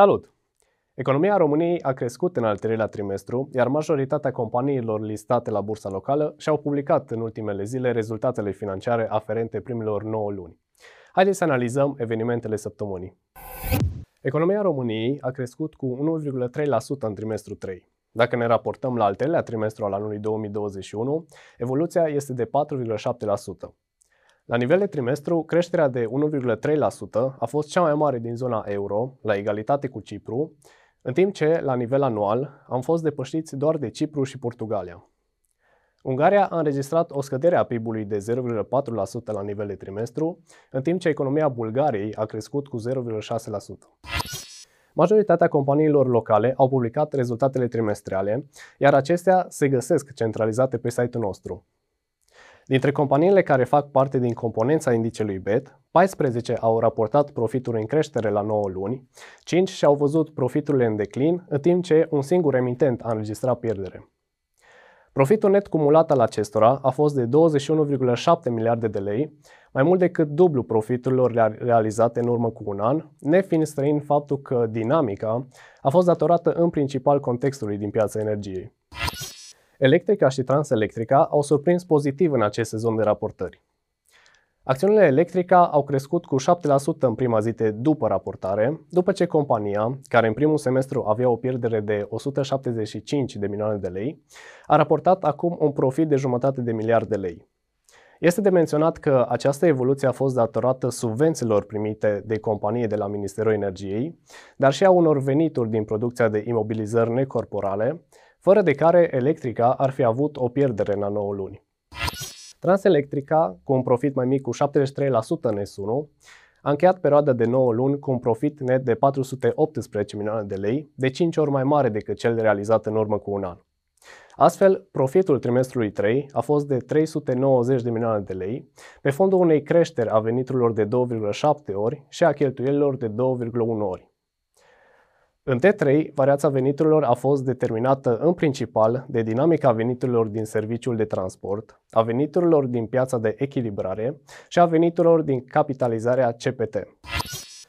Salut! Economia României a crescut în al treilea trimestru, iar majoritatea companiilor listate la bursa locală și-au publicat în ultimele zile rezultatele financiare aferente primilor 9 luni. Haideți să analizăm evenimentele săptămânii. Economia României a crescut cu 1,3% în trimestru 3. Dacă ne raportăm la al treilea trimestru al anului 2021, evoluția este de 4,7%. La nivel de trimestru, creșterea de 1,3% a fost cea mai mare din zona euro, la egalitate cu Cipru, în timp ce, la nivel anual, am fost depășiți doar de Cipru și Portugalia. Ungaria a înregistrat o scădere a PIB-ului de 0,4% la nivel de trimestru, în timp ce economia Bulgariei a crescut cu 0,6%. Majoritatea companiilor locale au publicat rezultatele trimestriale, iar acestea se găsesc centralizate pe site-ul nostru. Dintre companiile care fac parte din componența indicelui BET, 14 au raportat profituri în creștere la 9 luni, 5 și-au văzut profiturile în declin, în timp ce un singur emitent a înregistrat pierdere. Profitul net cumulat al acestora a fost de 21,7 miliarde de lei, mai mult decât dublu profiturilor realizate în urmă cu un an, nefiind străin faptul că dinamica a fost datorată în principal contextului din piața energiei. Electrica și Transelectrica au surprins pozitiv în acest sezon de raportări. Acțiunile Electrica au crescut cu 7% în prima zi de după raportare, după ce compania, care în primul semestru avea o pierdere de 175 de milioane de lei, a raportat acum un profit de jumătate de miliard de lei. Este de menționat că această evoluție a fost datorată subvențiilor primite de companie de la Ministerul Energiei, dar și a unor venituri din producția de imobilizări necorporale, fără de care Electrica ar fi avut o pierdere în a 9 luni. Transelectrica, cu un profit mai mic cu 73% în S1, a încheiat perioada de 9 luni cu un profit net de 418 milioane de lei, de 5 ori mai mare decât cel realizat în urmă cu un an. Astfel, profitul trimestrului 3 a fost de 390 de milioane de lei, pe fondul unei creșteri a veniturilor de 2,7 ori și a cheltuielilor de 2,1 ori. În T3, variația veniturilor a fost determinată în principal de dinamica veniturilor din serviciul de transport, a veniturilor din piața de echilibrare și a veniturilor din capitalizarea CPT.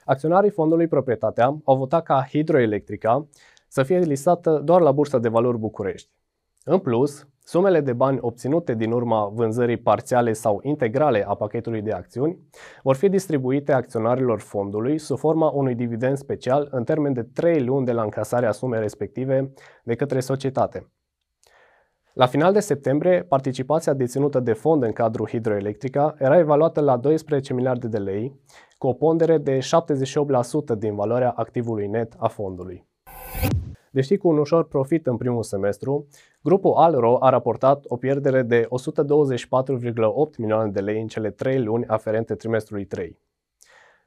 Acționarii fondului Proprietatea au votat ca hidroelectrica să fie listată doar la Bursa de Valori București. În plus, Sumele de bani obținute din urma vânzării parțiale sau integrale a pachetului de acțiuni vor fi distribuite acționarilor fondului sub forma unui dividend special în termen de 3 luni de la încasarea sumei respective de către societate. La final de septembrie, participația deținută de fond în cadrul Hidroelectrica era evaluată la 12 miliarde de lei, cu o pondere de 78% din valoarea activului net a fondului. Deși cu un ușor profit în primul semestru, grupul Alro a raportat o pierdere de 124,8 milioane de lei în cele 3 luni aferente trimestrului 3.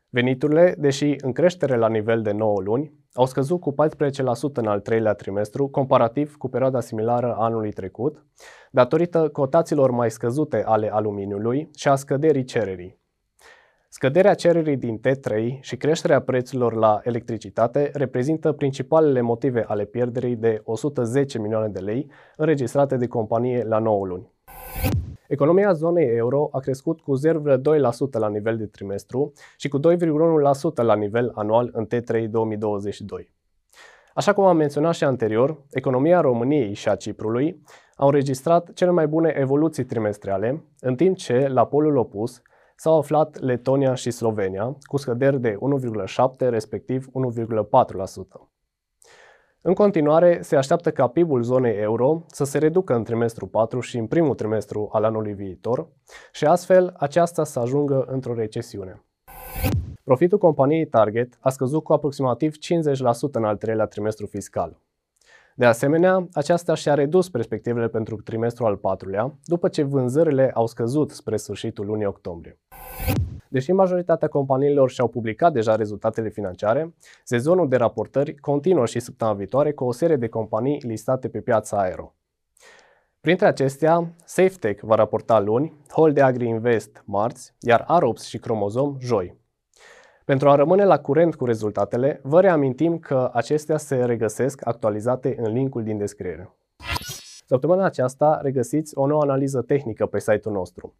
Veniturile, deși în creștere la nivel de 9 luni, au scăzut cu 14% în al treilea trimestru, comparativ cu perioada similară anului trecut, datorită cotațiilor mai scăzute ale aluminiului și a scăderii cererii. Scăderea cererii din T3 și creșterea prețurilor la electricitate reprezintă principalele motive ale pierderii de 110 milioane de lei înregistrate de companie la 9 luni. Economia zonei euro a crescut cu 0,2% la nivel de trimestru și cu 2,1% la nivel anual în T3 2022. Așa cum am menționat și anterior, economia României și a Ciprului au înregistrat cele mai bune evoluții trimestriale, în timp ce, la polul opus, s-au aflat Letonia și Slovenia, cu scăderi de 1,7 respectiv 1,4%. În continuare, se așteaptă ca PIB-ul zonei euro să se reducă în trimestrul 4 și în primul trimestru al anului viitor și astfel aceasta să ajungă într-o recesiune. Profitul companiei Target a scăzut cu aproximativ 50% în al treilea trimestru fiscal. De asemenea, aceasta și-a redus perspectivele pentru trimestrul al patrulea, după ce vânzările au scăzut spre sfârșitul lunii octombrie. Deși majoritatea companiilor și-au publicat deja rezultatele financiare, sezonul de raportări continuă și săptămâna viitoare cu o serie de companii listate pe piața aero. Printre acestea, SafeTech va raporta luni, Hol de Agri Invest marți, iar Arops și Cromozom joi. Pentru a rămâne la curent cu rezultatele, vă reamintim că acestea se regăsesc actualizate în linkul din descriere. Săptămâna aceasta regăsiți o nouă analiză tehnică pe site-ul nostru.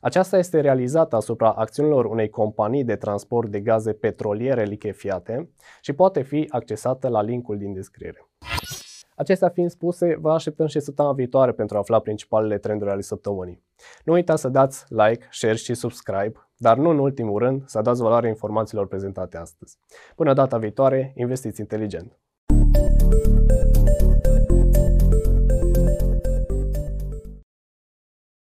Aceasta este realizată asupra acțiunilor unei companii de transport de gaze petroliere lichefiate și poate fi accesată la linkul din descriere. Acestea fiind spuse, vă așteptăm și săptămâna viitoare pentru a afla principalele trenduri ale săptămânii. Nu uitați să dați like, share și subscribe, dar nu în ultimul rând să dați valoare informațiilor prezentate astăzi. Până data viitoare, investiți inteligent!